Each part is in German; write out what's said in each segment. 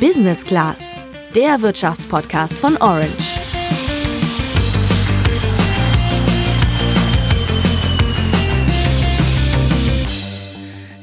Business Class, der Wirtschaftspodcast von Orange.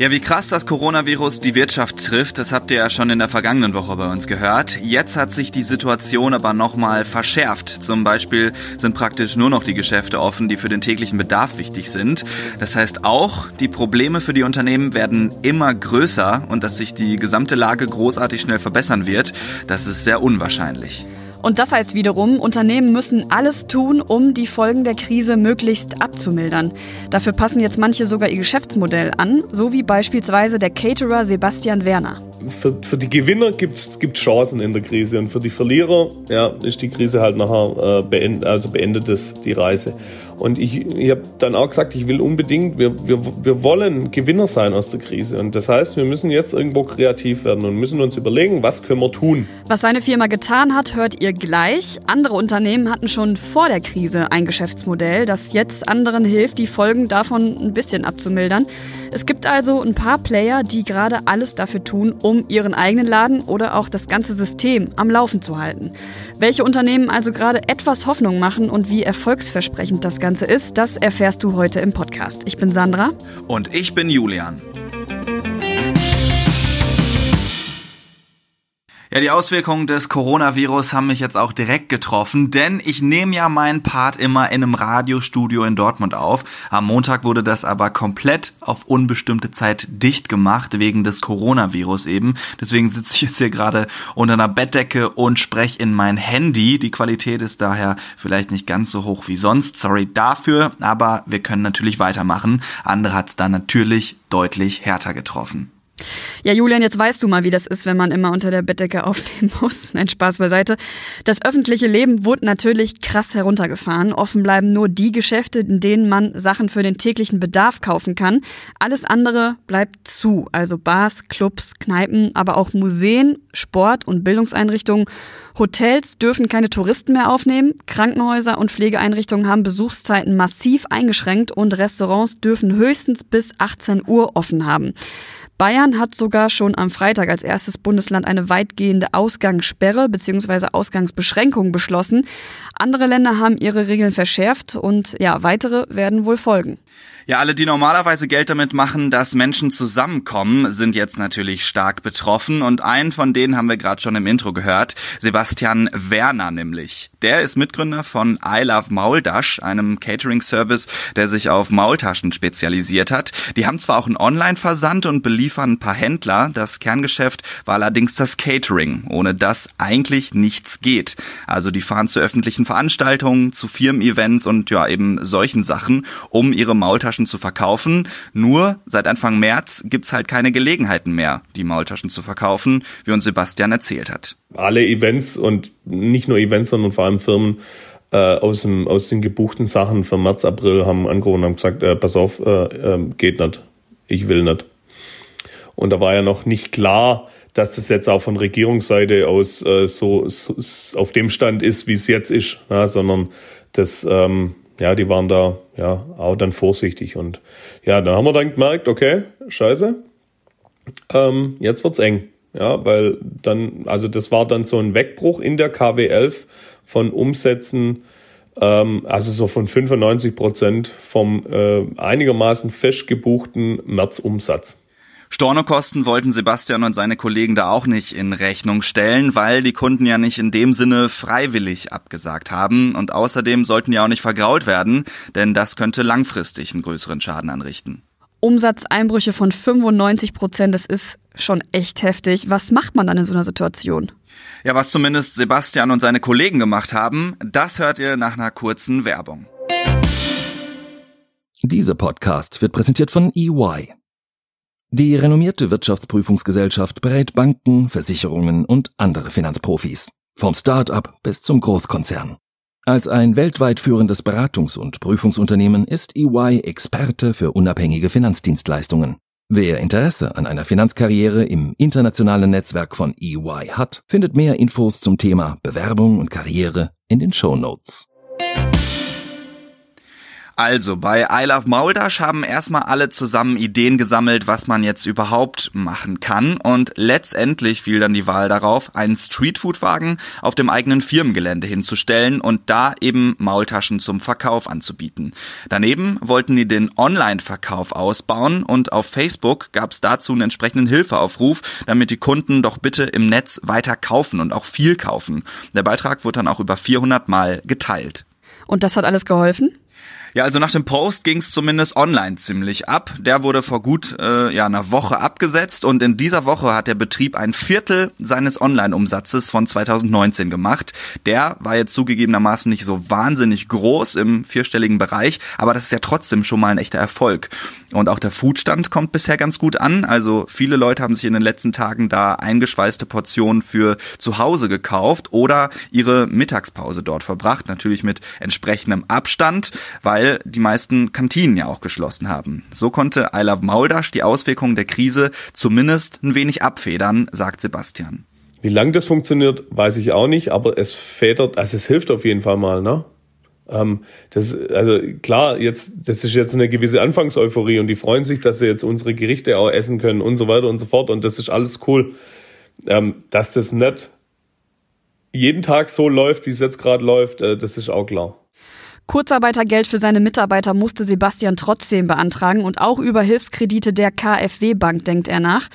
Ja, wie krass das Coronavirus die Wirtschaft trifft, das habt ihr ja schon in der vergangenen Woche bei uns gehört. Jetzt hat sich die Situation aber nochmal verschärft. Zum Beispiel sind praktisch nur noch die Geschäfte offen, die für den täglichen Bedarf wichtig sind. Das heißt auch, die Probleme für die Unternehmen werden immer größer und dass sich die gesamte Lage großartig schnell verbessern wird, das ist sehr unwahrscheinlich. Und das heißt wiederum, Unternehmen müssen alles tun, um die Folgen der Krise möglichst abzumildern. Dafür passen jetzt manche sogar ihr Geschäftsmodell an, so wie beispielsweise der Caterer Sebastian Werner. Für, für die Gewinner gibt es Chancen in der Krise und für die Verlierer ja, ist die Krise halt nachher äh, beendet, also beendet es die Reise. Und ich, ich habe dann auch gesagt, ich will unbedingt, wir, wir, wir wollen Gewinner sein aus der Krise. Und das heißt, wir müssen jetzt irgendwo kreativ werden und müssen uns überlegen, was können wir tun. Was seine Firma getan hat, hört ihr gleich. Andere Unternehmen hatten schon vor der Krise ein Geschäftsmodell, das jetzt anderen hilft, die Folgen davon ein bisschen abzumildern. Es gibt also ein paar Player, die gerade alles dafür tun, um ihren eigenen Laden oder auch das ganze System am Laufen zu halten. Welche Unternehmen also gerade etwas Hoffnung machen und wie erfolgsversprechend das Ganze ist, das erfährst du heute im Podcast. Ich bin Sandra. Und ich bin Julian. Ja, die Auswirkungen des Coronavirus haben mich jetzt auch direkt getroffen, denn ich nehme ja meinen Part immer in einem Radiostudio in Dortmund auf. Am Montag wurde das aber komplett auf unbestimmte Zeit dicht gemacht, wegen des Coronavirus eben. Deswegen sitze ich jetzt hier gerade unter einer Bettdecke und spreche in mein Handy. Die Qualität ist daher vielleicht nicht ganz so hoch wie sonst. Sorry dafür, aber wir können natürlich weitermachen. Andere hat es da natürlich deutlich härter getroffen. Ja, Julian, jetzt weißt du mal, wie das ist, wenn man immer unter der Bettdecke aufnehmen muss. Nein, Spaß beiseite. Das öffentliche Leben wurde natürlich krass heruntergefahren. Offen bleiben nur die Geschäfte, in denen man Sachen für den täglichen Bedarf kaufen kann. Alles andere bleibt zu. Also Bars, Clubs, Kneipen, aber auch Museen, Sport- und Bildungseinrichtungen. Hotels dürfen keine Touristen mehr aufnehmen. Krankenhäuser und Pflegeeinrichtungen haben Besuchszeiten massiv eingeschränkt und Restaurants dürfen höchstens bis 18 Uhr offen haben. Bayern hat sogar schon am Freitag als erstes Bundesland eine weitgehende Ausgangssperre bzw. Ausgangsbeschränkung beschlossen. Andere Länder haben ihre Regeln verschärft und ja, weitere werden wohl folgen. Ja, alle, die normalerweise Geld damit machen, dass Menschen zusammenkommen, sind jetzt natürlich stark betroffen und einen von denen haben wir gerade schon im Intro gehört, Sebastian Werner nämlich. Der ist Mitgründer von I Love Mauldash, einem Catering-Service, der sich auf Maultaschen spezialisiert hat. Die haben zwar auch einen Online-Versand und beliefern ein paar Händler, das Kerngeschäft war allerdings das Catering, ohne das eigentlich nichts geht. Also die fahren zu öffentlichen Veranstaltungen, zu Firmen-Events und ja eben solchen Sachen, um ihre Maultaschen Maultaschen zu verkaufen. Nur seit Anfang März gibt's halt keine Gelegenheiten mehr, die Maultaschen zu verkaufen, wie uns Sebastian erzählt hat. Alle Events und nicht nur Events, sondern vor allem Firmen äh, aus, dem, aus den gebuchten Sachen für März, April haben angerufen und haben gesagt, äh, pass auf, äh, äh, geht nicht. Ich will nicht. Und da war ja noch nicht klar, dass das jetzt auch von Regierungsseite aus äh, so, so auf dem Stand ist, wie es jetzt ist, ja, sondern das ähm, ja, die waren da ja auch dann vorsichtig. Und ja, dann haben wir dann gemerkt, okay, scheiße, ähm, jetzt wird's eng. Ja, weil dann, also das war dann so ein Wegbruch in der KW11 von Umsätzen, ähm, also so von 95 Prozent vom äh, einigermaßen fest gebuchten Märzumsatz. Stornokosten wollten Sebastian und seine Kollegen da auch nicht in Rechnung stellen, weil die Kunden ja nicht in dem Sinne freiwillig abgesagt haben und außerdem sollten ja auch nicht vergrault werden, denn das könnte langfristig einen größeren Schaden anrichten. Umsatzeinbrüche von 95 Prozent, das ist schon echt heftig. Was macht man dann in so einer Situation? Ja, was zumindest Sebastian und seine Kollegen gemacht haben, das hört ihr nach einer kurzen Werbung. Dieser Podcast wird präsentiert von EY. Die renommierte Wirtschaftsprüfungsgesellschaft berät Banken, Versicherungen und andere Finanzprofis. Vom Start-up bis zum Großkonzern. Als ein weltweit führendes Beratungs- und Prüfungsunternehmen ist EY Experte für unabhängige Finanzdienstleistungen. Wer Interesse an einer Finanzkarriere im internationalen Netzwerk von EY hat, findet mehr Infos zum Thema Bewerbung und Karriere in den Show Notes. Also, bei I Love Mauldash haben erstmal alle zusammen Ideen gesammelt, was man jetzt überhaupt machen kann. Und letztendlich fiel dann die Wahl darauf, einen Streetfood-Wagen auf dem eigenen Firmengelände hinzustellen und da eben Maultaschen zum Verkauf anzubieten. Daneben wollten die den Online-Verkauf ausbauen und auf Facebook gab es dazu einen entsprechenden Hilfeaufruf, damit die Kunden doch bitte im Netz weiter kaufen und auch viel kaufen. Der Beitrag wurde dann auch über 400 Mal geteilt. Und das hat alles geholfen? Ja, also nach dem Post ging es zumindest online ziemlich ab. Der wurde vor gut äh, ja, einer Woche abgesetzt und in dieser Woche hat der Betrieb ein Viertel seines Online-Umsatzes von 2019 gemacht. Der war jetzt zugegebenermaßen nicht so wahnsinnig groß im vierstelligen Bereich, aber das ist ja trotzdem schon mal ein echter Erfolg. Und auch der Foodstand kommt bisher ganz gut an. Also viele Leute haben sich in den letzten Tagen da eingeschweißte Portionen für zu Hause gekauft oder ihre Mittagspause dort verbracht. Natürlich mit entsprechendem Abstand, weil die meisten Kantinen ja auch geschlossen haben. So konnte I Love Mauldasch die Auswirkungen der Krise zumindest ein wenig abfedern, sagt Sebastian. Wie lang das funktioniert, weiß ich auch nicht, aber es federt, also es hilft auf jeden Fall mal, ne? Ähm, das, also klar, jetzt, das ist jetzt eine gewisse Anfangseuphorie und die freuen sich, dass sie jetzt unsere Gerichte auch essen können und so weiter und so fort und das ist alles cool. Ähm, dass das nicht jeden Tag so läuft, wie es jetzt gerade läuft, äh, das ist auch klar. Kurzarbeitergeld für seine Mitarbeiter musste Sebastian trotzdem beantragen und auch über Hilfskredite der KfW Bank denkt er nach.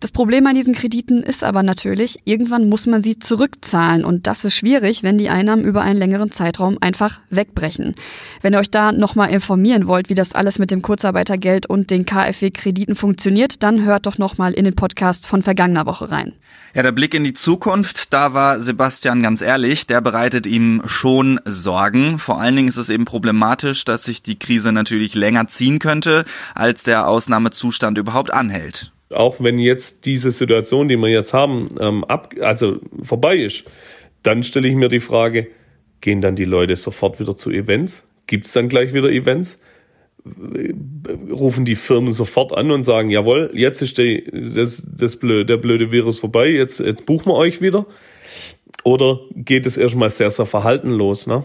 Das Problem an diesen Krediten ist aber natürlich, irgendwann muss man sie zurückzahlen und das ist schwierig, wenn die Einnahmen über einen längeren Zeitraum einfach wegbrechen. Wenn ihr euch da nochmal informieren wollt, wie das alles mit dem Kurzarbeitergeld und den KfW-Krediten funktioniert, dann hört doch nochmal in den Podcast von vergangener Woche rein. Ja, der Blick in die Zukunft, da war Sebastian ganz ehrlich, der bereitet ihm schon Sorgen. Vor allen Dingen ist es eben problematisch, dass sich die Krise natürlich länger ziehen könnte, als der Ausnahmezustand überhaupt anhält auch wenn jetzt diese Situation, die wir jetzt haben, ähm, ab, also vorbei ist, dann stelle ich mir die Frage, gehen dann die Leute sofort wieder zu Events? Gibt es dann gleich wieder Events? Rufen die Firmen sofort an und sagen, jawohl, jetzt ist die, das, das blöde, der blöde Virus vorbei, jetzt, jetzt buchen wir euch wieder? Oder geht es erstmal sehr, sehr verhaltenlos? Ne?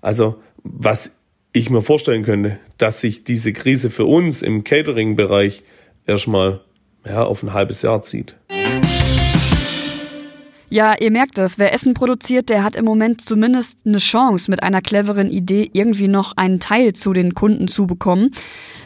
Also, was ich mir vorstellen könnte, dass sich diese Krise für uns im Catering-Bereich erstmal ja, auf ein halbes Jahr zieht. Ja, ihr merkt es, wer Essen produziert, der hat im Moment zumindest eine Chance, mit einer cleveren Idee irgendwie noch einen Teil zu den Kunden zu bekommen.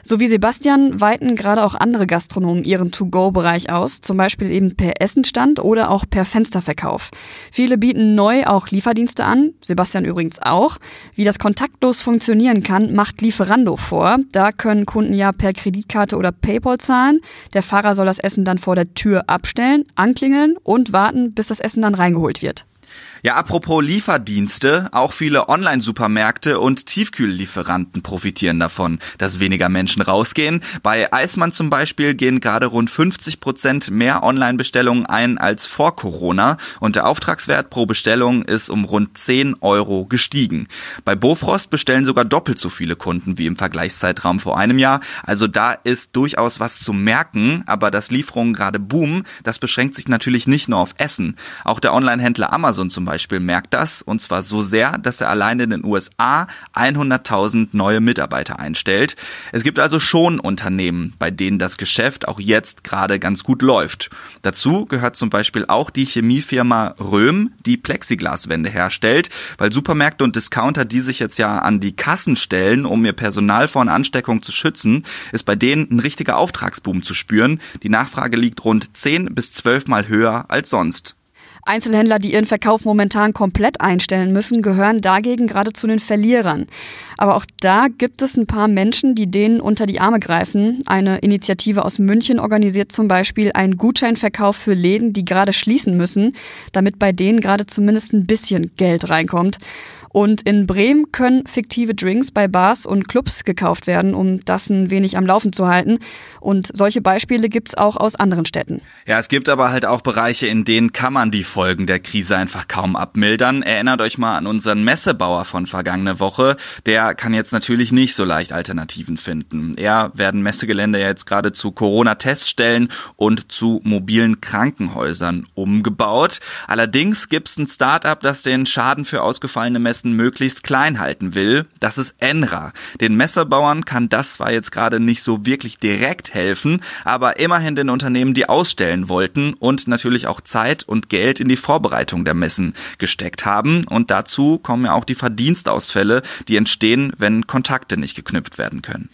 So wie Sebastian weiten gerade auch andere Gastronomen ihren To-Go-Bereich aus, zum Beispiel eben per Essenstand oder auch per Fensterverkauf. Viele bieten neu auch Lieferdienste an, Sebastian übrigens auch. Wie das kontaktlos funktionieren kann, macht Lieferando vor. Da können Kunden ja per Kreditkarte oder PayPal zahlen. Der Fahrer soll das Essen dann vor der Tür abstellen, anklingeln und warten, bis das Essen dann reingeholt wird. Ja, apropos Lieferdienste, auch viele Online-Supermärkte und Tiefkühllieferanten profitieren davon, dass weniger Menschen rausgehen. Bei Eismann zum Beispiel gehen gerade rund 50 Prozent mehr Online-Bestellungen ein als vor Corona und der Auftragswert pro Bestellung ist um rund 10 Euro gestiegen. Bei Bofrost bestellen sogar doppelt so viele Kunden wie im Vergleichszeitraum vor einem Jahr. Also da ist durchaus was zu merken, aber dass Lieferungen gerade boomen, das beschränkt sich natürlich nicht nur auf Essen. Auch der Online-Händler Amazon zum Beispiel merkt das, und zwar so sehr, dass er allein in den USA 100.000 neue Mitarbeiter einstellt. Es gibt also schon Unternehmen, bei denen das Geschäft auch jetzt gerade ganz gut läuft. Dazu gehört zum Beispiel auch die Chemiefirma Röhm, die Plexiglaswände herstellt, weil Supermärkte und Discounter, die sich jetzt ja an die Kassen stellen, um ihr Personal vor einer Ansteckung zu schützen, ist bei denen ein richtiger Auftragsboom zu spüren. Die Nachfrage liegt rund 10 bis 12 Mal höher als sonst. Einzelhändler, die ihren Verkauf momentan komplett einstellen müssen, gehören dagegen gerade zu den Verlierern. Aber auch da gibt es ein paar Menschen, die denen unter die Arme greifen. Eine Initiative aus München organisiert zum Beispiel einen Gutscheinverkauf für Läden, die gerade schließen müssen, damit bei denen gerade zumindest ein bisschen Geld reinkommt. Und in Bremen können fiktive Drinks bei Bars und Clubs gekauft werden, um das ein wenig am Laufen zu halten. Und solche Beispiele gibt's auch aus anderen Städten. Ja, es gibt aber halt auch Bereiche, in denen kann man die Folgen der Krise einfach kaum abmildern. Erinnert euch mal an unseren Messebauer von vergangene Woche. Der kann jetzt natürlich nicht so leicht Alternativen finden. Er werden Messegelände jetzt gerade zu Corona-Teststellen und zu mobilen Krankenhäusern umgebaut. Allerdings gibt's ein Start-up, das den Schaden für ausgefallene Messe Messen möglichst klein halten will. Das ist Enra. Den Messebauern kann das zwar jetzt gerade nicht so wirklich direkt helfen, aber immerhin den Unternehmen, die ausstellen wollten und natürlich auch Zeit und Geld in die Vorbereitung der Messen gesteckt haben. Und dazu kommen ja auch die Verdienstausfälle, die entstehen, wenn Kontakte nicht geknüpft werden können.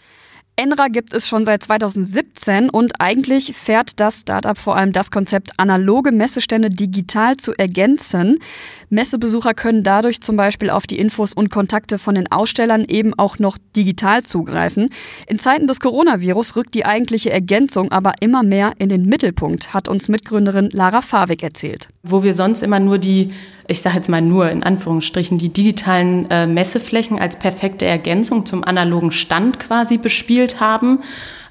Enra gibt es schon seit 2017 und eigentlich fährt das Startup vor allem das Konzept, analoge Messestände digital zu ergänzen. Messebesucher können dadurch zum Beispiel auf die Infos und Kontakte von den Ausstellern eben auch noch digital zugreifen. In Zeiten des Coronavirus rückt die eigentliche Ergänzung aber immer mehr in den Mittelpunkt, hat uns Mitgründerin Lara Favik erzählt. Wo wir sonst immer nur die ich sage jetzt mal nur in Anführungsstrichen, die digitalen äh, Messeflächen als perfekte Ergänzung zum analogen Stand quasi bespielt haben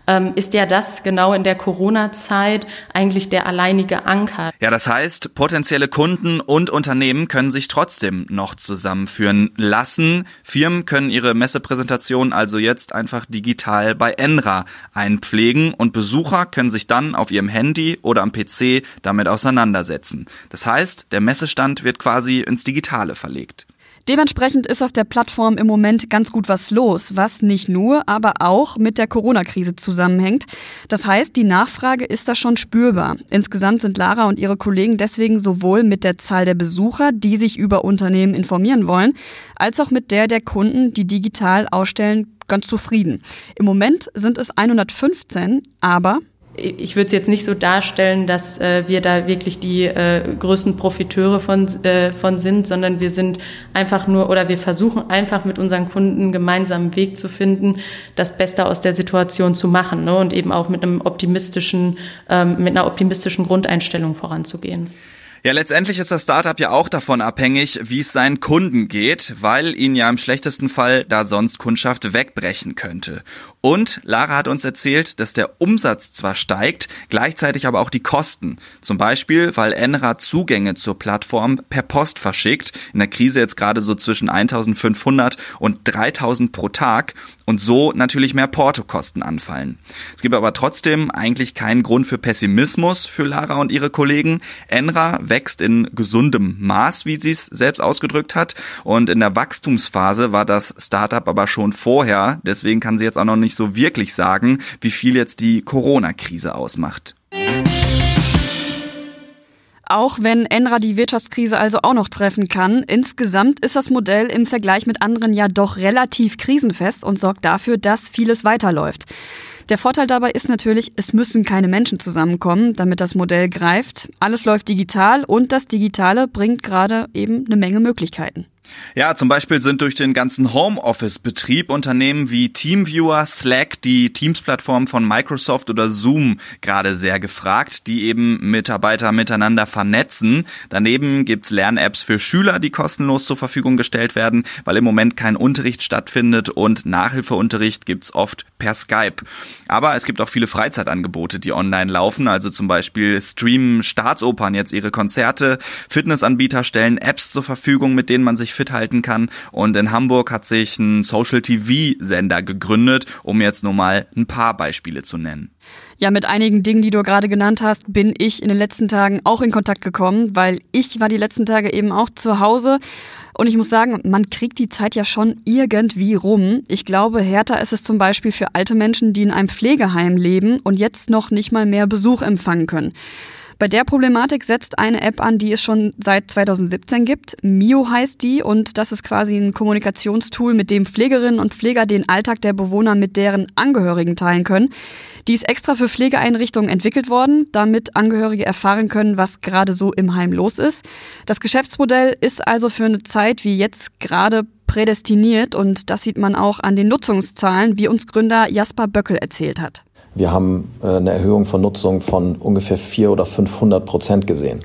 ähm, ist ja das genau in der Corona-Zeit eigentlich der alleinige Anker. Ja, das heißt, potenzielle Kunden und Unternehmen können sich trotzdem noch zusammenführen lassen. Firmen können ihre Messepräsentation also jetzt einfach digital bei Enra einpflegen und Besucher können sich dann auf ihrem Handy oder am PC damit auseinandersetzen. Das heißt, der Messestand wird quasi ins Digitale verlegt. Dementsprechend ist auf der Plattform im Moment ganz gut was los, was nicht nur, aber auch mit der Corona-Krise zusammenhängt. Das heißt, die Nachfrage ist da schon spürbar. Insgesamt sind Lara und ihre Kollegen deswegen sowohl mit der Zahl der Besucher, die sich über Unternehmen informieren wollen, als auch mit der der Kunden, die digital ausstellen, ganz zufrieden. Im Moment sind es 115, aber ich würde es jetzt nicht so darstellen, dass äh, wir da wirklich die äh, größten Profiteure von, äh, von sind, sondern wir sind einfach nur oder wir versuchen einfach mit unseren Kunden gemeinsam einen Weg zu finden, das Beste aus der Situation zu machen ne? und eben auch mit einem optimistischen, ähm, mit einer optimistischen Grundeinstellung voranzugehen. Ja, letztendlich ist das Startup ja auch davon abhängig, wie es seinen Kunden geht, weil ihnen ja im schlechtesten Fall da sonst Kundschaft wegbrechen könnte. Und Lara hat uns erzählt, dass der Umsatz zwar steigt, gleichzeitig aber auch die Kosten. Zum Beispiel, weil Enra Zugänge zur Plattform per Post verschickt. In der Krise jetzt gerade so zwischen 1500 und 3000 pro Tag und so natürlich mehr Portokosten anfallen. Es gibt aber trotzdem eigentlich keinen Grund für Pessimismus für Lara und ihre Kollegen. Enra wächst in gesundem Maß, wie sie es selbst ausgedrückt hat. Und in der Wachstumsphase war das Startup aber schon vorher. Deswegen kann sie jetzt auch noch nicht so wirklich sagen, wie viel jetzt die Corona-Krise ausmacht. Auch wenn Enra die Wirtschaftskrise also auch noch treffen kann, insgesamt ist das Modell im Vergleich mit anderen ja doch relativ krisenfest und sorgt dafür, dass vieles weiterläuft. Der Vorteil dabei ist natürlich, es müssen keine Menschen zusammenkommen, damit das Modell greift. Alles läuft digital und das Digitale bringt gerade eben eine Menge Möglichkeiten. Ja, zum Beispiel sind durch den ganzen Homeoffice-Betrieb Unternehmen wie Teamviewer, Slack, die Teams-Plattform von Microsoft oder Zoom gerade sehr gefragt, die eben Mitarbeiter miteinander vernetzen. Daneben gibt's Lern-Apps für Schüler, die kostenlos zur Verfügung gestellt werden, weil im Moment kein Unterricht stattfindet und Nachhilfeunterricht gibt's oft per Skype. Aber es gibt auch viele Freizeitangebote, die online laufen, also zum Beispiel streamen Staatsopern jetzt ihre Konzerte, Fitnessanbieter stellen Apps zur Verfügung, mit denen man sich fit halten kann. Und in Hamburg hat sich ein Social TV-Sender gegründet, um jetzt nur mal ein paar Beispiele zu nennen. Ja, mit einigen Dingen, die du gerade genannt hast, bin ich in den letzten Tagen auch in Kontakt gekommen, weil ich war die letzten Tage eben auch zu Hause. Und ich muss sagen, man kriegt die Zeit ja schon irgendwie rum. Ich glaube, härter ist es zum Beispiel für alte Menschen, die in einem Pflegeheim leben und jetzt noch nicht mal mehr Besuch empfangen können. Bei der Problematik setzt eine App an, die es schon seit 2017 gibt. Mio heißt die und das ist quasi ein Kommunikationstool, mit dem Pflegerinnen und Pfleger den Alltag der Bewohner mit deren Angehörigen teilen können. Die ist extra für Pflegeeinrichtungen entwickelt worden, damit Angehörige erfahren können, was gerade so im Heim los ist. Das Geschäftsmodell ist also für eine Zeit wie jetzt gerade prädestiniert und das sieht man auch an den Nutzungszahlen, wie uns Gründer Jasper Böckel erzählt hat. Wir haben äh, eine Erhöhung von Nutzung von ungefähr 400 oder 500 Prozent gesehen.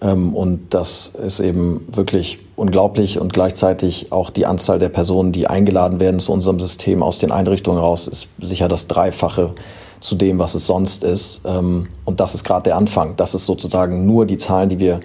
Ähm, und das ist eben wirklich unglaublich und gleichzeitig auch die Anzahl der Personen, die eingeladen werden zu unserem System aus den Einrichtungen raus, ist sicher das Dreifache zu dem, was es sonst ist. Ähm, und das ist gerade der Anfang. Das ist sozusagen nur die Zahlen, die wir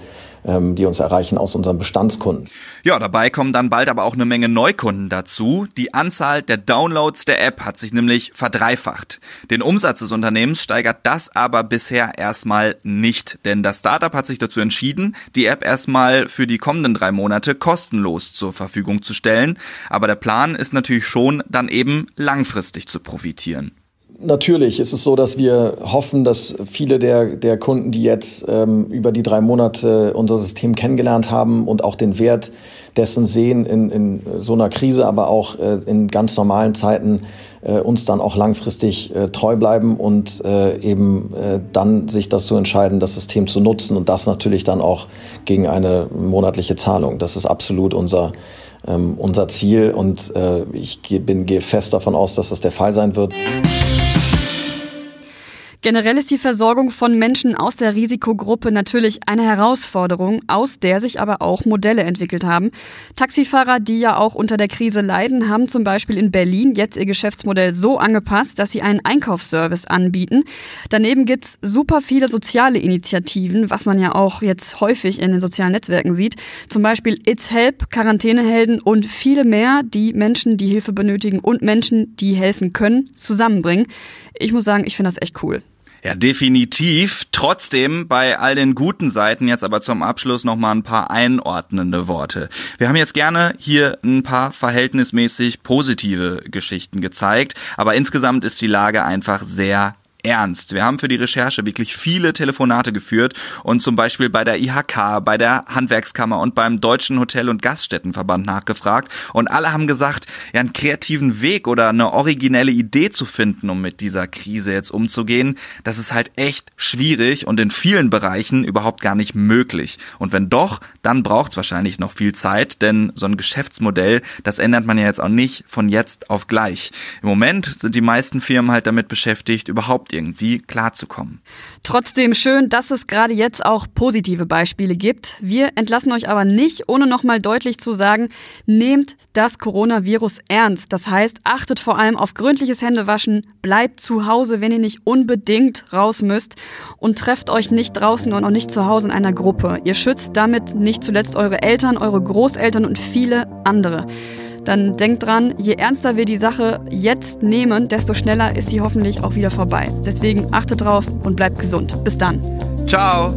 ähm, die uns erreichen aus unseren Bestandskunden. Ja, dabei kommen dann bald aber auch eine Menge Neukunden dazu. Die Anzahl der Downloads der App hat sich nämlich verdreifacht. Den Umsatz des Unternehmens steigert das aber bisher erstmal nicht, denn das Startup hat sich dazu entschieden, die App erstmal für die kommenden drei Monate kostenlos zur Verfügung zu stellen. Aber der Plan ist natürlich schon, dann eben langfristig zu profitieren. Natürlich ist es so, dass wir hoffen, dass viele der, der Kunden, die jetzt ähm, über die drei Monate unser System kennengelernt haben und auch den Wert dessen sehen in, in so einer Krise, aber auch äh, in ganz normalen Zeiten, äh, uns dann auch langfristig äh, treu bleiben und äh, eben äh, dann sich dazu entscheiden, das System zu nutzen und das natürlich dann auch gegen eine monatliche Zahlung. Das ist absolut unser ähm, unser Ziel und äh, ich bin, gehe fest davon aus, dass das der Fall sein wird. Generell ist die Versorgung von Menschen aus der Risikogruppe natürlich eine Herausforderung, aus der sich aber auch Modelle entwickelt haben. Taxifahrer, die ja auch unter der Krise leiden, haben zum Beispiel in Berlin jetzt ihr Geschäftsmodell so angepasst, dass sie einen Einkaufsservice anbieten. Daneben gibt's super viele soziale Initiativen, was man ja auch jetzt häufig in den sozialen Netzwerken sieht. Zum Beispiel It's Help, Quarantänehelden und viele mehr, die Menschen, die Hilfe benötigen und Menschen, die helfen können, zusammenbringen. Ich muss sagen, ich finde das echt cool. Ja, definitiv. Trotzdem bei all den guten Seiten jetzt aber zum Abschluss noch mal ein paar einordnende Worte. Wir haben jetzt gerne hier ein paar verhältnismäßig positive Geschichten gezeigt, aber insgesamt ist die Lage einfach sehr ernst. Wir haben für die Recherche wirklich viele Telefonate geführt und zum Beispiel bei der IHK, bei der Handwerkskammer und beim Deutschen Hotel- und Gaststättenverband nachgefragt und alle haben gesagt, ja, einen kreativen Weg oder eine originelle Idee zu finden, um mit dieser Krise jetzt umzugehen, das ist halt echt schwierig und in vielen Bereichen überhaupt gar nicht möglich. Und wenn doch, dann braucht es wahrscheinlich noch viel Zeit, denn so ein Geschäftsmodell, das ändert man ja jetzt auch nicht von jetzt auf gleich. Im Moment sind die meisten Firmen halt damit beschäftigt, überhaupt irgendwie klarzukommen. Trotzdem schön, dass es gerade jetzt auch positive Beispiele gibt. Wir entlassen euch aber nicht, ohne nochmal deutlich zu sagen, nehmt das Coronavirus ernst. Das heißt, achtet vor allem auf gründliches Händewaschen, bleibt zu Hause, wenn ihr nicht unbedingt raus müsst und trefft euch nicht draußen und auch nicht zu Hause in einer Gruppe. Ihr schützt damit nicht zuletzt eure Eltern, eure Großeltern und viele andere dann denkt dran, je ernster wir die Sache jetzt nehmen, desto schneller ist sie hoffentlich auch wieder vorbei. Deswegen achtet drauf und bleibt gesund. Bis dann. Ciao.